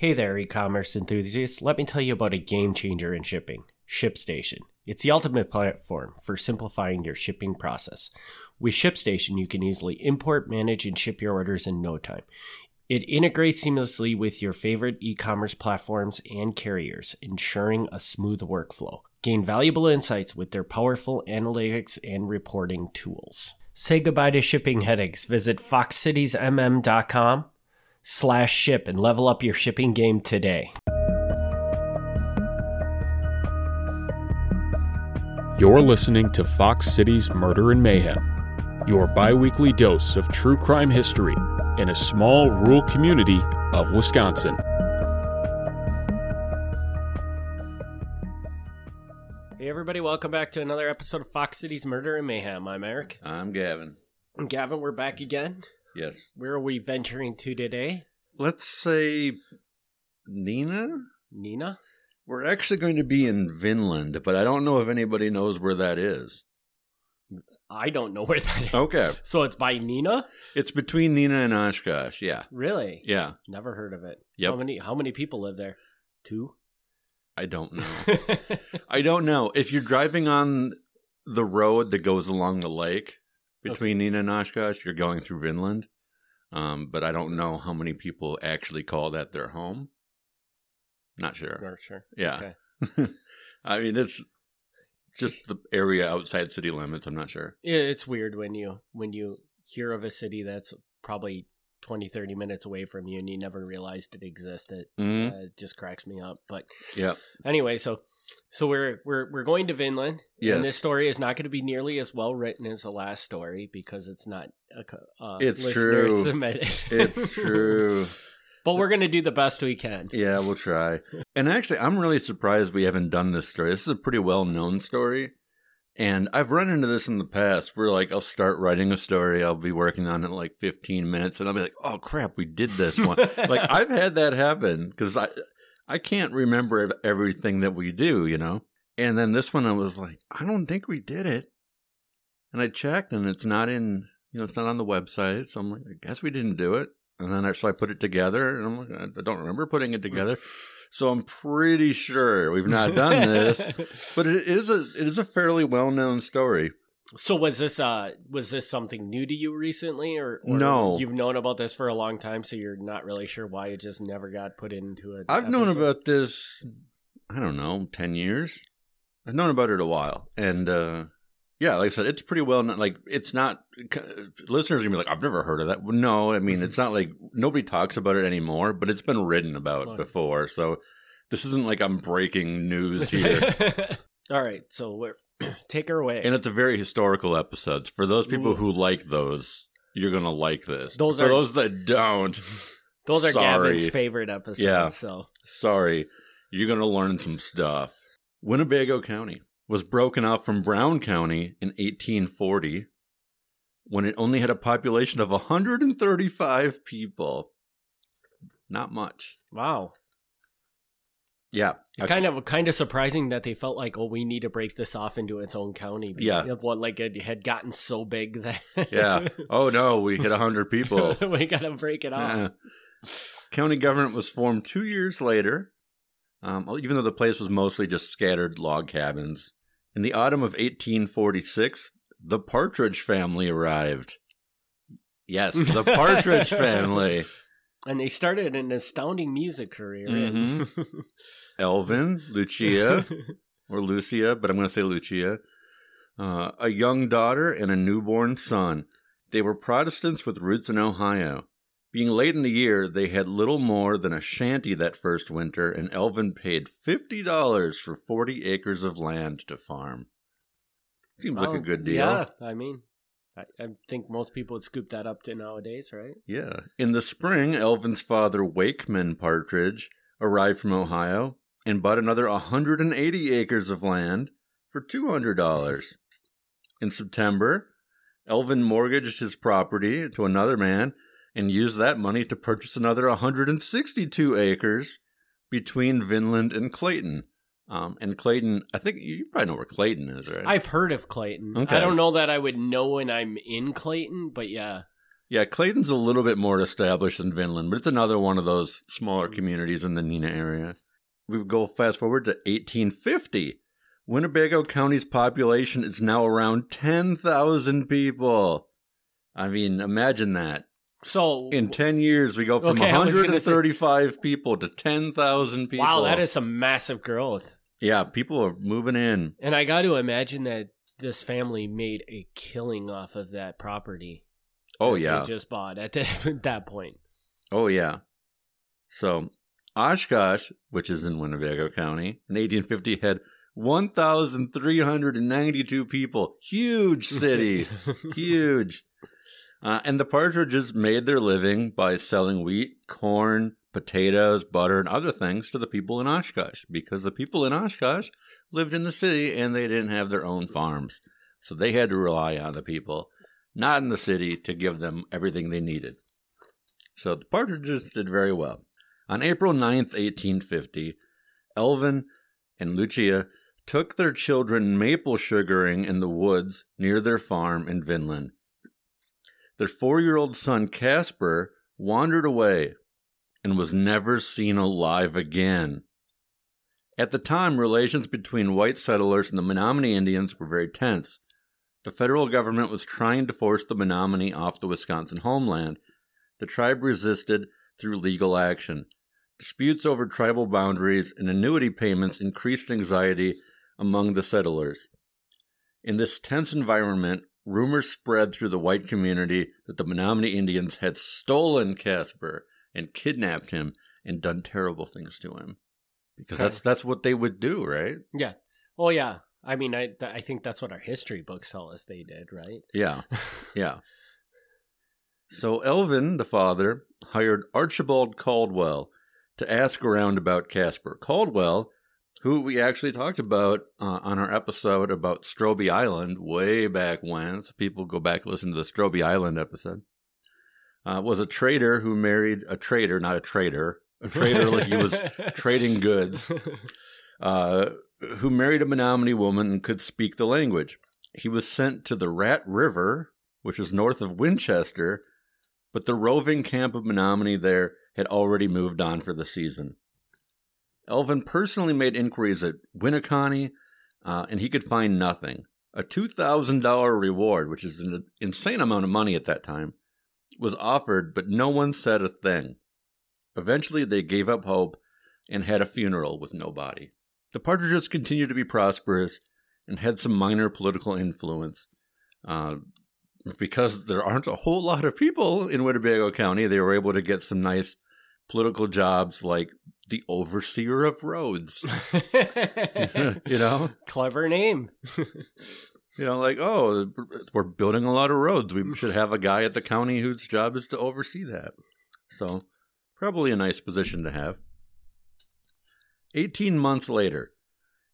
Hey there, e commerce enthusiasts. Let me tell you about a game changer in shipping ShipStation. It's the ultimate platform for simplifying your shipping process. With ShipStation, you can easily import, manage, and ship your orders in no time. It integrates seamlessly with your favorite e commerce platforms and carriers, ensuring a smooth workflow. Gain valuable insights with their powerful analytics and reporting tools. Say goodbye to shipping headaches. Visit foxcitiesmm.com slash ship and level up your shipping game today. You're listening to Fox Cities Murder and Mayhem, your biweekly dose of true crime history in a small rural community of Wisconsin. Hey, everybody, welcome back to another episode of Fox Cities Murder and Mayhem. I'm Eric. I'm Gavin. And Gavin, we're back again. Yes. Where are we venturing to today? Let's say Neenah? Neenah? We're actually going to be in Vinland, but I don't know if anybody knows where that is. I don't know where that is. Okay. So it's by Neenah? It's between Neenah and Oshkosh. Yeah. Really? Yeah. Never heard of it. Yep. How many how many people live there? Two? I don't know. I don't know. If you're driving on the road that goes along the lake between Neenah and Oshkosh, you're going through Vinland. Um, but I don't know how many people actually call that their home. Not sure. Not sure. Yeah. Okay. I mean, it's just the area outside city limits. I'm not sure. Yeah, it's weird when you when you hear of a city that's probably 20 30 minutes away from you and you never realized it existed. Mhm. Uh, it just cracks me up. But Yeah. anyway, so so we're we're we're going to Vinland, Yes. and this story is not going to be nearly as well written as the last story because it's not. A, uh, It's true. submitted. It's true. but we're going to do the best we can. Yeah, we'll try. And actually, I'm really surprised we haven't done this story. This is a pretty well known story. And I've run into this in the past where, like, I'll start writing a story, I'll be working on it like 15 minutes, and I'll be like, oh crap, we did this one. like, I've had that happen because I, I can't remember everything that we do, you know? And then this one, I was like, I don't think we did it. And I checked, and it's not in, you know, it's not on the website. So I'm like, I guess we didn't do it. And then I, so I put it together, and I'm like, I don't remember putting it together. So I'm pretty sure we've not done this, but it is a it is a fairly well known story. So was this uh was this something new to you recently, or, or No. You've known about this for a long time, so you're not really sure why it just never got put into it. I've known about this, I don't know, ten years. I've known about it a while, and uh, yeah, like I said, it's pretty well known. Like it's not listeners are gonna be like, I've never heard of that. No, I mean it's not like nobody talks about it anymore, but it's been written about Right. before. So this isn't like I'm breaking news here. All right, so we're take her away. And it's a very historical episode. For those people Ooh. who like those, you're gonna like this. Those For are- those that don't, Those are sorry. Gavin's favorite episodes. Yeah. So sorry, you're gonna learn some stuff. Winnebago County was broken off from Brown County in 1840 when it only had a population of 135 people. Not much. wow, Yeah. kind of kind of surprising that they felt like, oh, we need to break this off into its own county. Yeah. what like it had gotten so big that Yeah. Oh no, we hit 100 people. we gotta break it off. Uh, county government was formed two years later, um, even though the place was mostly just scattered log cabins. In the autumn of 1846, the Partridge family arrived. Yes, the Partridge family. And they started an astounding music career. Mhm. Elvin, Lucia, or Lucia, but I'm going to say Lucia, uh, a young daughter and a newborn son. They were Protestants with roots in Ohio. Being late in the year, they had little more than a shanty that first winter, and Elvin paid $50 for 40 acres of land to farm. Seems like a good deal. Yeah, I mean, I, I think most people would scoop that up to nowadays, right? Yeah. In the spring, Elvin's father, Wakeman Partridge, arrived from Ohio and bought another 180 acres of land for $200. In September, Elvin mortgaged his property to another man and used that money to purchase another 162 acres between Vinland and Clayton. Um, and Clayton, I think you probably know where Clayton is, right? I've heard of Clayton. Okay. I don't know that I would know when I'm in Clayton, but yeah. Yeah, Clayton's a little bit more established than Vinland, but it's another one of those smaller communities in the Neenah area. We go fast forward to 1850. Winnebago County's population is now around 10,000 people. I mean, imagine that. So In 10 years, we go from Okay, I was gonna say- 135 people to 10,000 people. wow, that is some massive growth. Yeah, people are moving in. And I got to imagine that this family made a killing off of that property. Oh, that they yeah. just bought at that, that point. Oh, yeah. So, Oshkosh, which is in Winnebago County, in 1850 had 1,392 people. Huge city. Huge. Uh, and the Partridges made their living by selling wheat, corn, potatoes, butter, and other things to the people in Oshkosh because the people in Oshkosh lived in the city and they didn't have their own farms. So they had to rely on the people not in the city to give them everything they needed. So the Partridges did very well. On April 9th, 1850, Elvin and Lucia took their children maple sugaring in the woods near their farm in Vinland. Their four year old son Casper wandered away and was never seen alive again. At the time, relations between white settlers and the Menominee Indians were very tense. The federal government was trying to force the Menominee off the Wisconsin homeland. The tribe resisted through legal action. Disputes over tribal boundaries and annuity payments increased anxiety among the settlers. In this tense environment, rumors spread through the white community that the Menominee Indians had stolen Casper and kidnapped him and done terrible things to him. Because that's that's what they would do, right? Yeah. Oh yeah. I mean, I th- I think that's what our history books tell us they did, right? Yeah. Yeah. So Elvin, the father, hired Archibald Caldwell to ask around about Casper. Caldwell, who we actually talked about uh, on our episode about Stroebe Island way back when, so people go back and listen to the Stroebe Island episode, uh, was a trader who married a trader, not a trader, a trader like he was trading goods, uh, who married a Menominee woman and could speak the language. He was sent to the Rat River, which is north of Winchester, but the roving camp of Menominee there had already moved on for the season. Elvin personally made inquiries at Winneconne, uh, and he could find nothing. A $2,000 reward, which is an insane amount of money at that time, was offered, but no one said a thing. Eventually, they gave up hope and had a funeral with no body. The Partridges continued to be prosperous and had some minor political influence. Uh, because there aren't a whole lot of people in Winnebago County, they were able to get some nice political jobs like the overseer of roads. you know, Clever name. you know, like oh, we're building a lot of roads. We should have a guy at the county whose job is to oversee that. So, probably a nice position to have. Eighteen months later,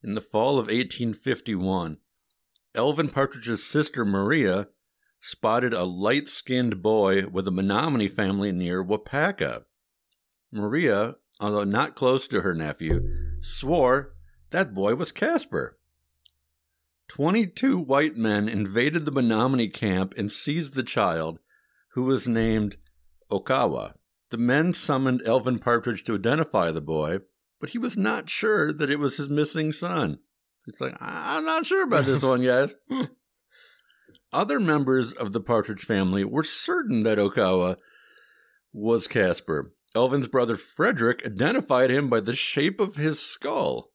in the fall of 1851, Elvin Partridge's sister Maria spotted a light skinned boy with a Menominee family near Waupaca. Maria, although not close to her nephew, swore that boy was Casper. Twenty-two white men invaded the Menominee camp and seized the child, who was named Okawa. The men summoned Elvin Partridge to identify the boy, but he was not sure that it was his missing son. He's like, I'm not sure about this one, guys. Other members of the Partridge family were certain that Okawa was Casper. Elvin's brother Frederick identified him by the shape of his skull.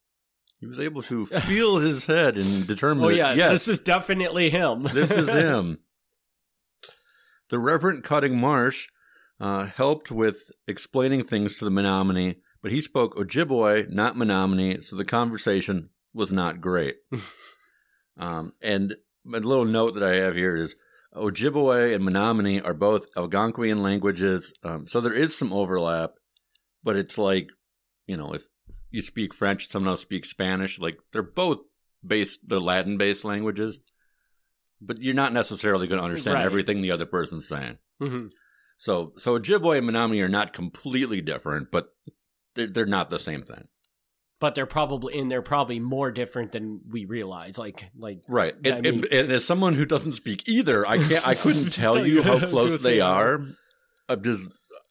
He was able to feel his head and determine Oh yes, yes, this is definitely him. this is him. The Reverend Cutting Marsh uh, helped with explaining things to the Menominee, but he spoke Ojibwe, not Menominee, so the conversation was not great. um, and a little note that I have here is Ojibwe and Menominee are both Algonquian languages, um, so there is some overlap, but it's like, you know, if you speak French, someone else speaks Spanish, like they're both based, they're Latin based languages, but you're not necessarily going to understand Right. everything the other person's saying. Mhm. So, so Ojibwe and Menominee are not completely different, but they're, they're not the same thing. but they're probably and they're probably more different than we realize. Like like Right. And, and, mean- and as someone who doesn't speak either, I can't I couldn't tell you how close they are. I'm just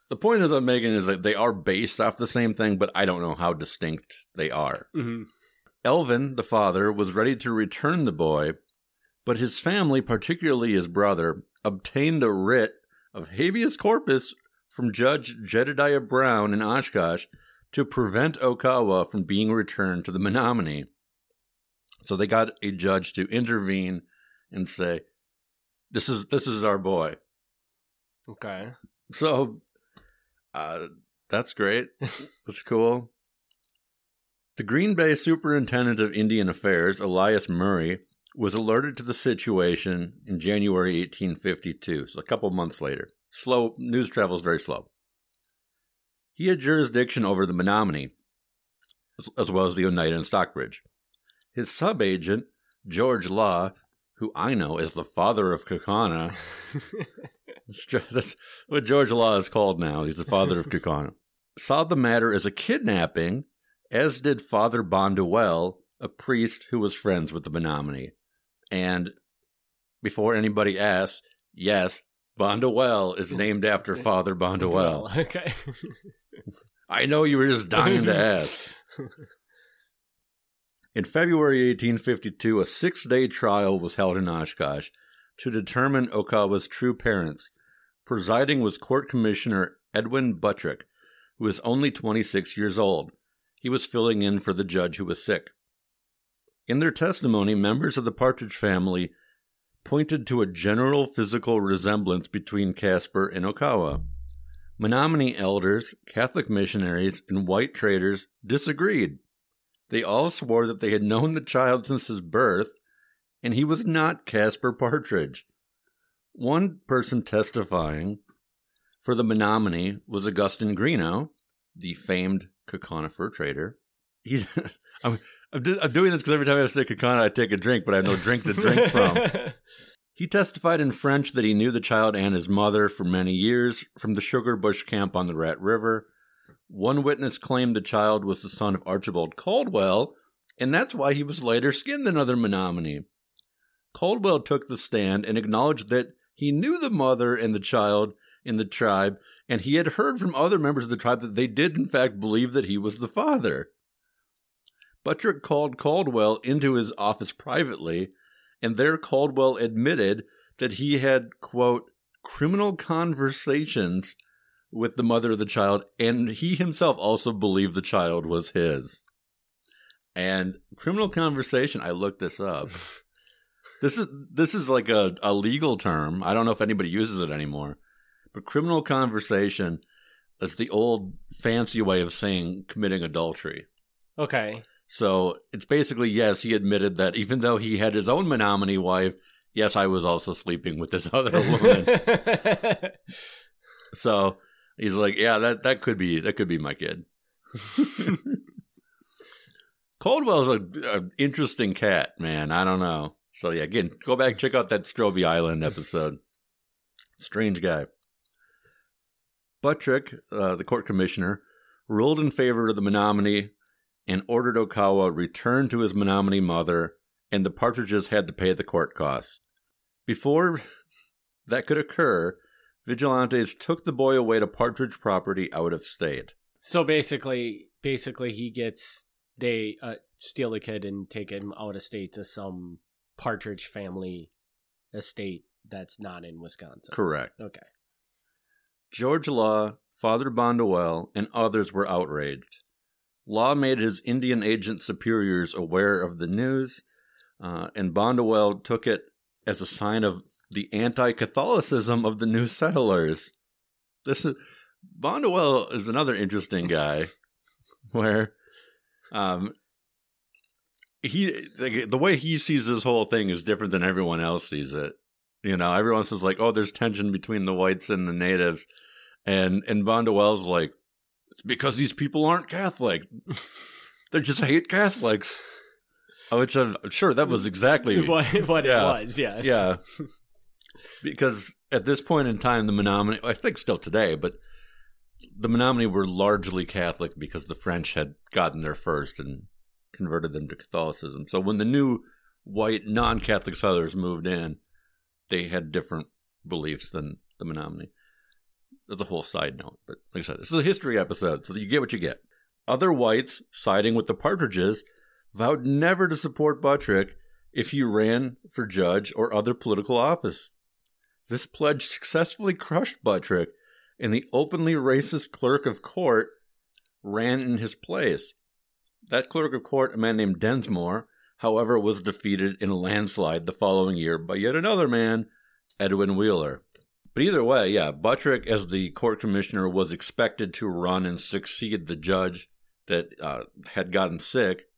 the point of I'm making is that they are based off the same thing, but I don't know how distinct they are. Mhm. Elvin, the father, was ready to return the boy, but his family, particularly his brother, obtained a writ of habeas corpus from Judge Jedediah Brown in Oshkosh to prevent Okawa from being returned to the Menominee. So they got a judge to intervene and say, "This is this is our boy." okay. So, uh, that's great. That's cool. The Green Bay Superintendent of Indian Affairs, Elias Murray, was alerted to the situation in January 1852, so a couple months later. Slow news travels very slow. He had jurisdiction over the Menominee, as, well as the Oneida and Stockbridge. His subagent, George Lawe, who I know as the father of Kaukauna, that's, what George Lawe is called now. He's the father of Kaukauna. Saw the matter as a kidnapping, as did Father Bonduel, a priest who was friends with the Menominee. And before anybody asks, yes, Bonduel is named after Father Bonduel. Okay. I know you were just dying to ask. In February 1852, a six day trial was held in Oshkosh to determine Okawa's true parents. Presiding was Court Commissioner Edwin Buttrick, who was only 26 years old. He was filling in for the judge who was sick. In their testimony, members of the Partridge family pointed to a general physical resemblance between Casper and Okawa. Menominee elders, Catholic missionaries, and white traders disagreed. They all swore that they had known the child since his birth, and he was not Casper Partridge. One person testifying for the Menominee was Augustine Greeno, the famed fur trader. He, I'm, I'm, I'm doing this because every time I say Kaukauna, I take a drink, but I have no drink to drink from. He testified in French that he knew the child and his mother for many years from the Sugar Bush camp on the Rat River. One witness claimed the child was the son of Archibald Caldwell, and that's why he was lighter skinned than other Menominee. Caldwell took the stand and acknowledged that he knew the mother and the child in the tribe, and he had heard from other members of the tribe that they did, in fact, believe that he was the father. Buttrick called Caldwell into his office privately, and there Caldwell admitted that he had, quote, criminal conversations with the mother of the child, and he himself also believed the child was his. And criminal conversation, I looked this up. This is this is like a, a legal term. I don't know if anybody uses it anymore. But criminal conversation is the old fancy way of saying committing adultery. okay. So it's basically yes, he admitted that even though he had his own Menominee wife, yes, I was also sleeping with this other woman. so he's like, yeah, that that could be that could be my kid. Caldwell's a, a interesting cat, man. I don't know. So yeah, again, go back and check out that Stroebe Island episode. Strange guy. Buttrick, uh, the court commissioner, ruled in favor of the Menominee and ordered Okawa returned to his Menominee mother, and the Partridges had to pay the court costs. Before that could occur, vigilantes took the boy away to Partridge property out of state. so basically, basically, he gets they uh, steal the kid and take him out of state to some Partridge family estate that's not in Wisconsin. Correct. Okay. George Lawe, Father Bonduel, and others were outraged. Lawe made his Indian agent superiors aware of the news, uh, and Bonduel took it as a sign of the anti-Catholicism of the new settlers. This is Bonduel is another interesting guy, where um, he like, the way he sees this whole thing is different than everyone else sees it. You know, everyone says like, "Oh, there's tension between the whites and the natives," and and Bonduel's like, "It's because these people aren't Catholic. they just hate Catholics." Uh, which I'm sure that was exactly what what Yeah. it was, yes. yeah. because at this point in time, the Menominee, I think still today, but the Menominee were largely Catholic because the French had gotten there first and converted them to Catholicism. So when the new white non Catholic settlers moved in, they had different beliefs than the Menominee. That's a whole side note, but like I said, this is a history episode, so you get what you get. Other whites, siding with the Partridges, vowed never to support Buttrick if he ran for judge or other political office. This pledge successfully crushed Buttrick, and the openly racist clerk of court ran in his place. That clerk of court, a man named Densmore, however, was defeated in a landslide the following year by yet another man, Edwin Wheeler. But either way, yeah, Buttrick, as the court commissioner, was expected to run and succeed the judge that uh, had gotten sick.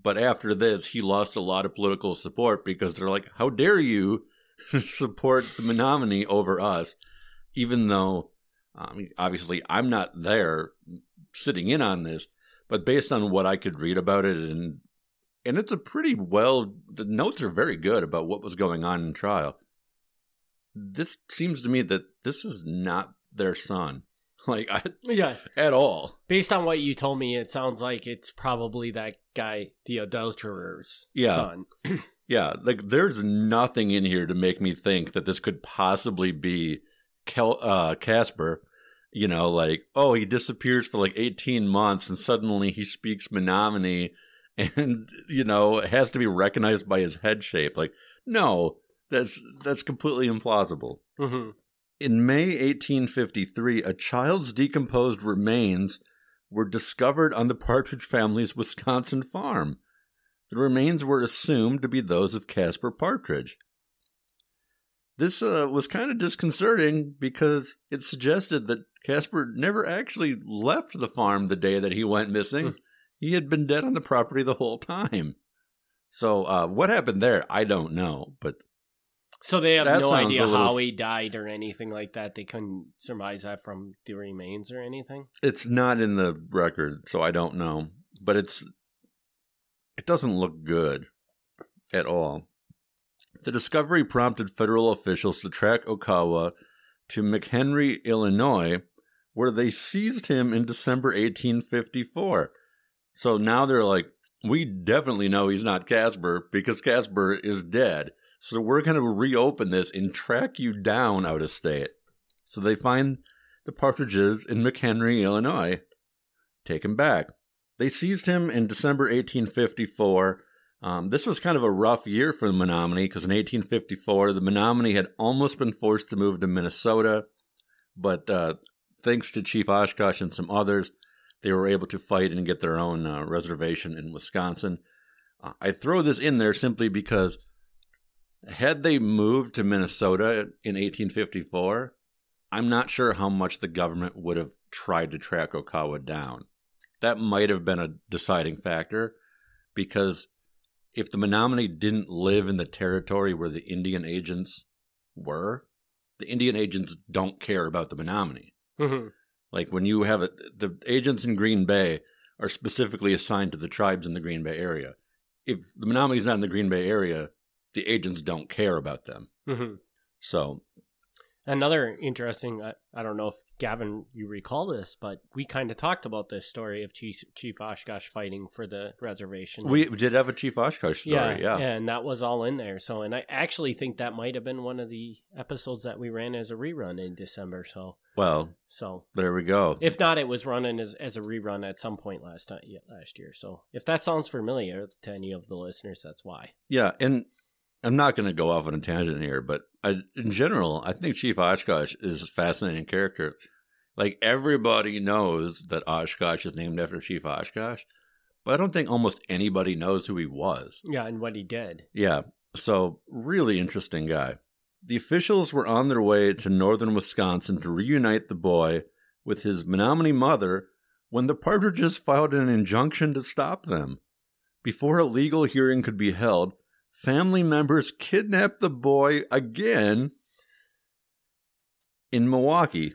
But after this, he lost a lot of political support because they're like, how dare you support the Menominee over us? Even though, mean, obviously, I'm not there sitting in on this, but based on what I could read about it, and and it's a pretty well, the notes are very good about what was going on in trial. This seems to me that this is not their son. Like, I, Yeah. at all. Based on what you told me, it sounds like it's probably that guy, the adulterer's Yeah. son. Yeah, like there's nothing in here to make me think that this could possibly be Kel- uh, Casper. You know, like, oh, he disappears for like 18 months and suddenly he speaks Menominee and, you know, has to be recognized by his head shape. Like, no, that's, that's completely implausible. hmm In May 1853, a child's decomposed remains were discovered on the Partridge family's Wisconsin farm. The remains were assumed to be those of Caspar Partridge. This uh, was kind of disconcerting because it suggested that Caspar never actually left the farm the day that he went missing. he had been dead on the property the whole time. So, uh, what happened there, I don't know, but So they have That no idea little how he died or anything like that. They couldn't surmise that from the remains or anything. It's not in the record, so I don't know. But it's it doesn't look good at all. The discovery prompted federal officials to track Okawa to McHenry, Illinois, where they seized him in December 1854. So now they're like, we definitely know he's not Casper because Casper is dead. So we're going to reopen this and track you down out of state. So they find the partridges in McHenry, Illinois. Take him back. They seized him in December 1854. Um, this was kind of a rough year for the Menominee because in 1854, the Menominee had almost been forced to move to Minnesota, but uh, thanks to Chief Oshkosh and some others, they were able to fight and get their own uh, reservation in Wisconsin. Uh, I throw this in there simply because had they moved to Minnesota in 1854, I'm not sure how much the government would have tried to track Okawa down. That might have been a deciding factor because if the Menominee didn't live in the territory where the Indian agents were, the Indian agents don't care about the Menominee. Hmm Like when you have it, the agents in Green Bay are specifically assigned to the tribes in the Green Bay area. If the Menominee's not in the Green Bay area, the agents don't care about them. hmm So Another interesting, I, I don't know if Gavin, you recall this, but we kind of talked about this story of Chief, Chief Oshkosh fighting for the reservation. we did have a Chief Oshkosh story, yeah. and that was all in there. So, and I actually think that might have been one of the episodes that we ran as a rerun in December. So, Well, so there we go. if not, it was running as, as a rerun at some point last time, yeah, last year. So, if that sounds familiar to any of the listeners, that's why. Yeah, and I'm not going to go off on a tangent here, but I, in general, I think Chief Oshkosh is a fascinating character. Like everybody knows that Oshkosh is named after Chief Oshkosh, but I don't think almost anybody knows who he was. Yeah, and what he did. Yeah, so really interesting guy. The officials were on their way to northern Wisconsin to reunite the boy with his Menominee mother when the Partridges filed an injunction to stop them. Before a legal hearing could be held, family members kidnapped the boy again in Milwaukee.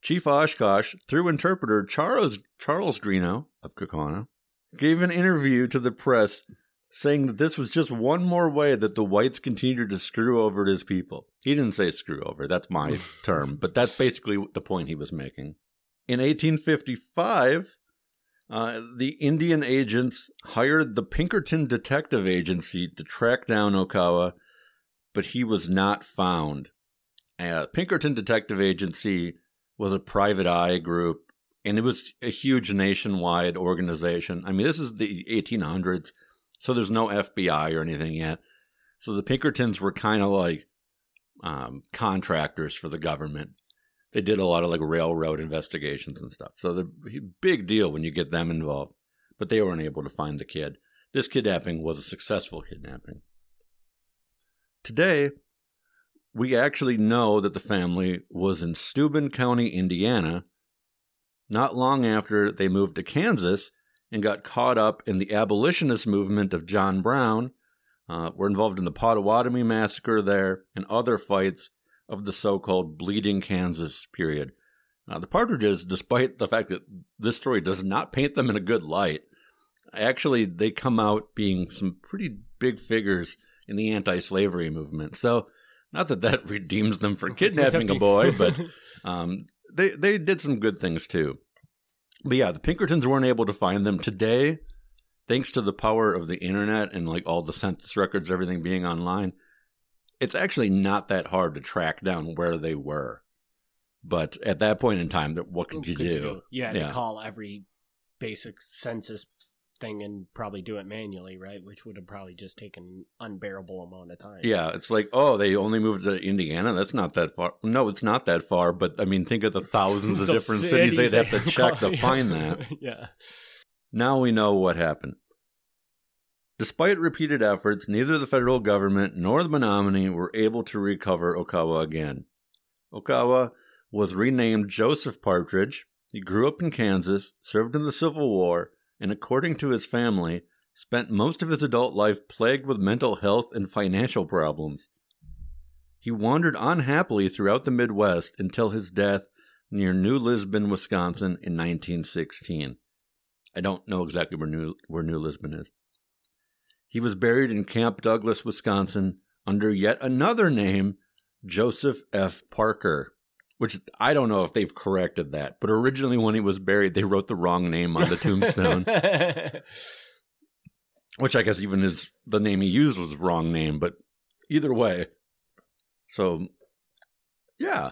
Chief Oshkosh, through interpreter Charles, Charles Drino of Kaukauna, gave an interview to the press saying that this was just one more way that the whites continued to screw over his people. He didn't say screw over, that's my term, but that's basically the point he was making. In 1855, uh, the Indian agents hired the Pinkerton Detective Agency to track down Okawa, but he was not found. Uh, Pinkerton Detective Agency was a private eye group, and it was a huge nationwide organization. I mean, this is the 1800s, so there's no FBI or anything yet. So the Pinkertons were kind of like um, contractors for the government they did a lot of like railroad investigations and stuff. So the big deal when you get them involved. But they weren't able to find the kid. This kidnapping was a successful kidnapping. Today, we actually know that the family was in Steuben County, Indiana, not long after they moved to Kansas and got caught up in the abolitionist movement of John Brown, uh, were involved in the Pottawatomie massacre there and other fights of the so called Bleeding Kansas period. Uh, the Partridges, despite the fact that this story does not paint them in a good light, actually, they come out being some pretty big figures in the anti slavery movement. So, not that that redeems them for kidnapping a boy, but um, they, they did some good things too. But yeah, the Pinkertons weren't able to find them today, thanks to the power of the internet and like all the census records, everything being online it's actually not that hard to track down where they were. But at that point in time, what could you, could do? you do? You had yeah. to call every basic census thing and probably do it manually, right? Which would have probably just taken an unbearable amount of time. Yeah, it's like, oh, they only moved to Indiana. That's not that far. No, it's not that far. But I mean, think of the thousands of different cities, cities they'd have to check to find that. yeah. Now we know what happened. Despite repeated efforts, neither the federal government nor the Menominee were able to recover Okawa again. Okawa was renamed Joseph Partridge. He grew up in Kansas, served in the Civil War, and according to his family, spent most of his adult life plagued with mental health and financial problems. He wandered unhappily throughout the Midwest until his death near New Lisbon, Wisconsin in 1916. I don't know exactly where New, where New Lisbon is. He was buried in Camp Douglas, Wisconsin, under yet another name, Joseph F. Parker, which I don't know if they've corrected that, but originally when he was buried, they wrote the wrong name on the tombstone. which I guess even his the name he used was wrong name, but either way. So yeah.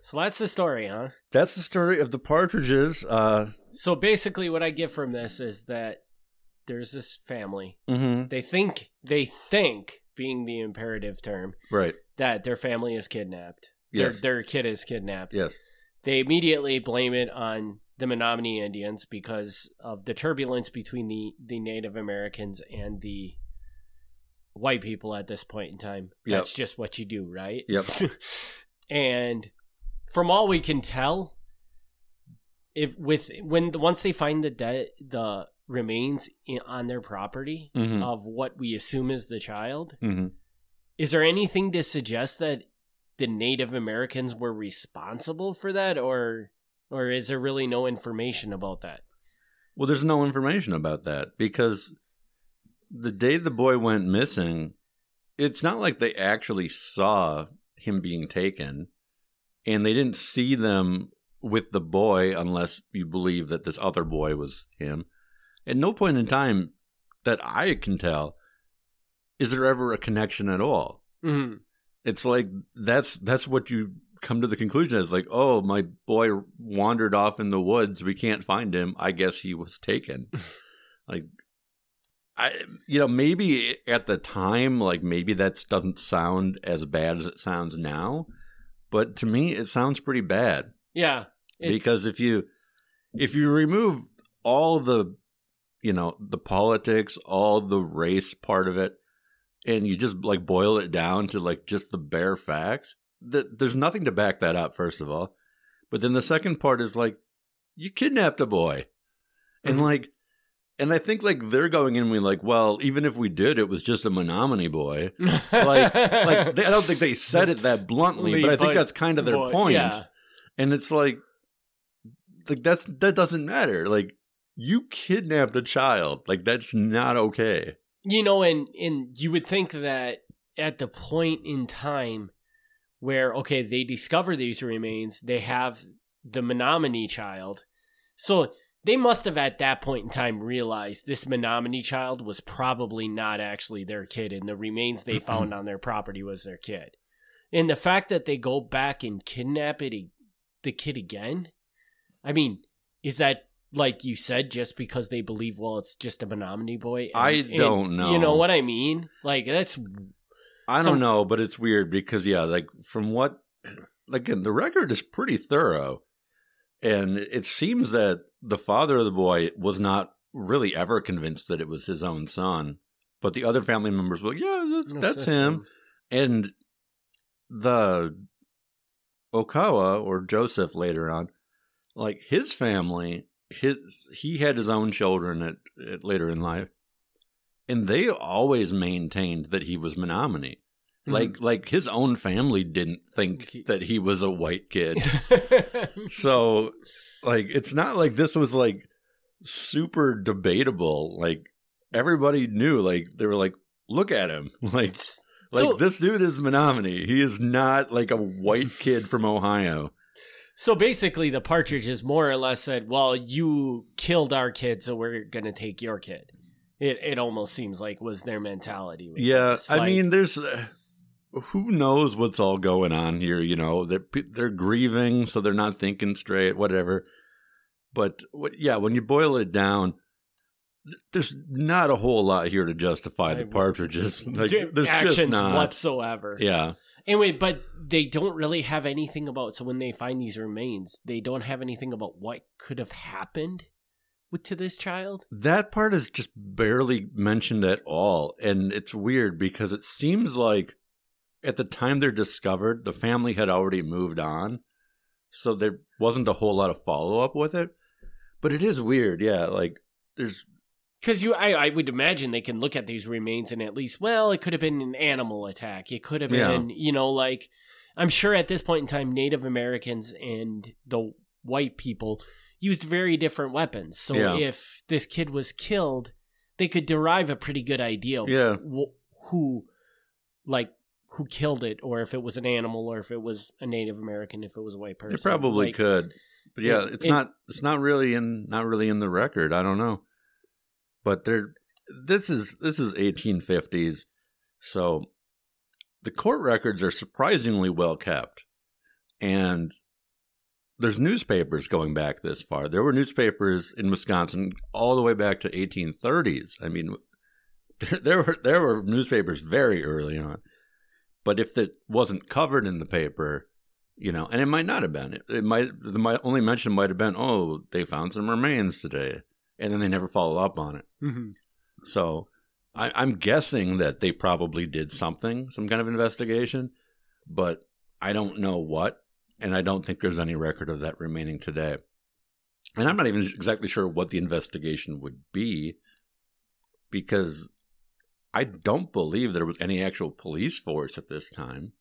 So that's the story, huh? That's the story of the partridges. Uh, so basically what I get from this is that there's this family. Mm-hmm. They think they think, being the imperative term, right, that their family is kidnapped. Yes. Their, their kid is kidnapped. Yes. They immediately blame it on the Menominee Indians because of the turbulence between the, the Native Americans and the white people at this point in time. That's yep. just what you do, right? Yep. and from all we can tell, if with when once they find the dead the remains in, on their property mm-hmm. of what we assume is the child. Mm-hmm. Is there anything to suggest that the Native Americans were responsible for that, or or is there really no information about that? Well, there's no information about that because the day the boy went missing, it's not like they actually saw him being taken, and they didn't see them with the boy unless you believe that this other boy was him. At no point in time that I can tell is there ever a connection at all. Mm-hmm. It's like that's that's what you come to the conclusion is like, oh, my boy wandered off in the woods. We can't find him. I guess he was taken. like, I you know maybe at the time, like maybe that doesn't sound as bad as it sounds now, but to me, it sounds pretty bad. Yeah, it- because if you if you remove all the you know, the politics, all the race part of it, and you just like boil it down to like just the bare facts, that there's nothing to back that up, first of all. But then the second part is like, you kidnapped a boy. And mm-hmm. like, and I think like they're going in we like, well, even if we did, it was just a Menominee boy. like, like they, I don't think they said it that bluntly, but I think that's kind of their boy, point. Yeah. And it's like, like that's that doesn't matter. Like you kidnapped a child. Like that's not okay. you know, and and you would think that at the point in time where okay, they discover these remains, they have the Menominee child, so they must have at that point in time realized this Menominee child was probably not actually their kid, and the remains they found on their property was their kid. And the fact that they go back and kidnap it, the kid again, I mean, is that like you said, just because they believe, well, it's just a Menominee boy? And- I don't know. You know what I mean? Like that's I don't Some- know, but it's weird because yeah, like from what again, the record is pretty thorough. And it seems that the father of the boy was not really ever convinced that it was his own son. But the other family members were like, yeah, that's, that's, him. And the Okawa or Joseph later on, like his family, his he had his own children at, at later in life, and they always maintained that he was Menominee. Mhm. Like like his own family didn't think Okay. that he was a white kid. so like it's not like this was like super debatable. Like everybody knew like they were like look at him. Like like So- this dude is Menominee. He is not like a white kid from Ohio. So basically, the partridges more or less said, "Well, you killed our kid, so we're gonna take your kid." It it almost seems like was their mentality. with Yeah. I Like, mean, there's uh, who knows what's all going on here. You know, they're they're grieving, so they're not thinking straight. Whatever. But what, yeah, when you boil it down, there's not a whole lot here to justify the partridges. Like, there's actions just not. whatsoever. Yeah, Anyway, but they don't really have anything about. So when they find these remains, they don't have anything about what could have happened with to this child. that part is just barely mentioned at all, and it's weird because it seems like at the time they're discovered, the family had already moved on, so there wasn't a whole lot of follow up with it. But it is weird, yeah. Like there's Because you, I, I would imagine they can look at these remains and at least, well, it could have been an animal attack. It could have Yeah. been, you know, like I'm sure at this point in time, Native Americans and the white people used very different weapons. So Yeah. if this kid was killed, they could derive a pretty good idea of Yeah. wh- who, like, who killed it, or if it was an animal, or if it was a Native American, if it was a white person. They probably Like, could, but yeah, it- it's it- not. It's not really in. Not really in the record. I don't know, but there. This is this is 1850s, so the court records are surprisingly well kept, and there's newspapers going back this far. There were newspapers in Wisconsin all the way back to 1830s. I mean, there, there were there were newspapers very early on, but if it wasn't covered in the paper, you know, and it might not have been. It, it might the might, only mention might have been, oh, they found some remains today, and then they never follow up on it. Mhm. So I, I'm guessing that they probably did something, some kind of investigation, but I don't know what, and I don't think there's any record of that remaining today. And I'm not even exactly sure what the investigation would be, because I don't believe there was any actual police force at this time.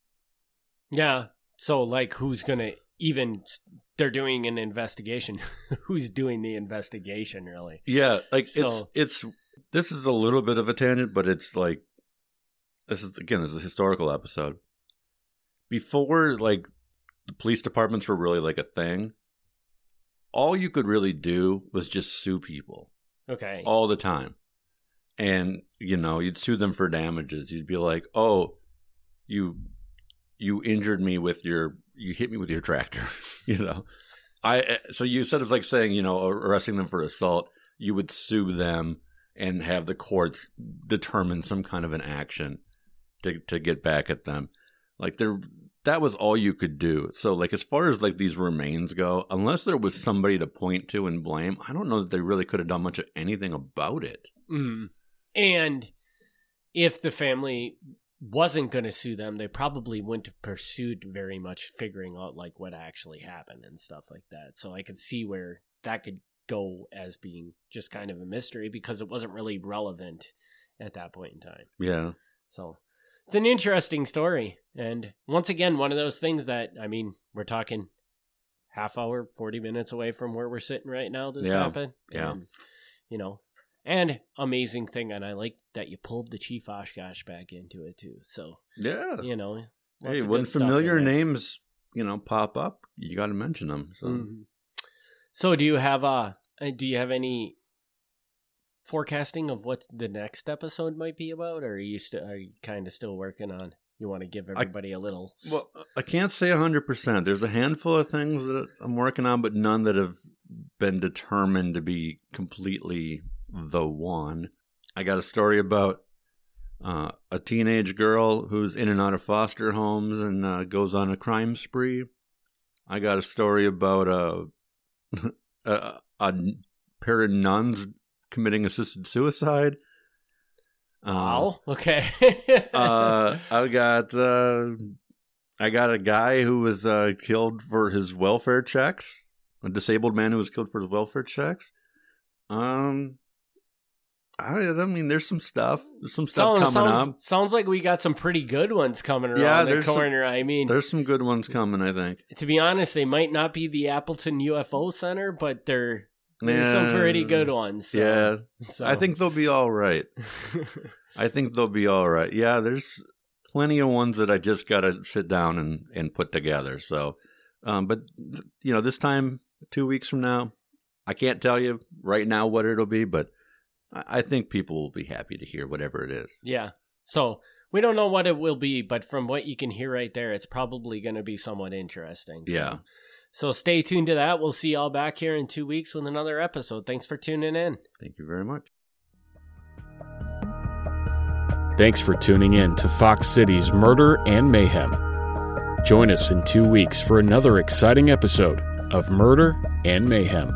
Yeah. So, like, who's gonna even? They're doing an investigation. who's doing the investigation? Really? Yeah, like it's it's this is a little bit of a tangent, but it's like this is again this is a historical episode. Before like the police departments were really like a thing, all you could really do was just sue people Okay. all the time. And you know, you'd sue them for damages. You'd be like, "Oh, you you injured me with your you hit me with your tractor," you know. I so you said it's like saying, you know, arresting them for assault, you would sue them and have the courts determine some kind of an action to to get back at them. Like there that was all you could do. So like as far as like these remains go, unless there was somebody to point to and blame, I don't know that they really could have done much of anything about it. Mm. And if the family wasn't going to sue them, they probably wouldn't have pursued very much figuring out like what actually happened and stuff like that. So I could see where that could go as being just kind of a mystery because it wasn't really relevant at that point in time. Yeah. So it's an interesting story. And once again, one of those things that, I mean, we're talking half hour, 40 minutes away from where we're sitting right now. This Yeah. happened. Yeah. And, you know, And amazing thing, and I like that you pulled the Chief Oshkosh back into it too. So Yeah. you know, Hey, when good stuff in familiar names, you know, pop up, you got to mention them. So Mhm. So do you have uh uh, do you have any forecasting of what the next episode might be about, or are you still are you kind of still working on? You want to give everybody a little. Well, I can't say 100%. There's a handful of things that I'm working on, but none that have been determined to be completely the one. I got a story about uh, a teenage girl who's in and out of foster homes and uh, goes on a crime spree. I got a story about a, a, a pair of nuns committing assisted suicide. Uh, wow. Okay. uh, I got uh, I got a guy who was uh, killed for his welfare checks. A disabled man who was killed for his welfare checks. Um, I, I mean, there's some stuff. There's some stuff sounds, coming sounds, up. sounds like we got some pretty good ones coming around Yeah, the there's some- corner. I mean, There's some good ones coming. I think. to be honest, they might not be the Appleton UFO Center, but they're there's some pretty good ones. so- Yeah, so. I think they'll be all right. I think they'll be all right. Yeah, there's plenty of ones that I just got to sit down and, and put together. So, um, but you know, this time, two weeks from now, I can't tell you right now what it'll be, but I think people will be happy to hear whatever it is. Yeah. So we don't know what it will be, but from what you can hear right there, it's probably going to be somewhat interesting. So- Yeah. So stay tuned to that. We'll see y'all back here in two weeks with another episode. Thanks for tuning in. Thank you very much. Thanks for tuning in to Fox Cities Murder and Mayhem. Join us in two weeks for another exciting episode of Murder and Mayhem.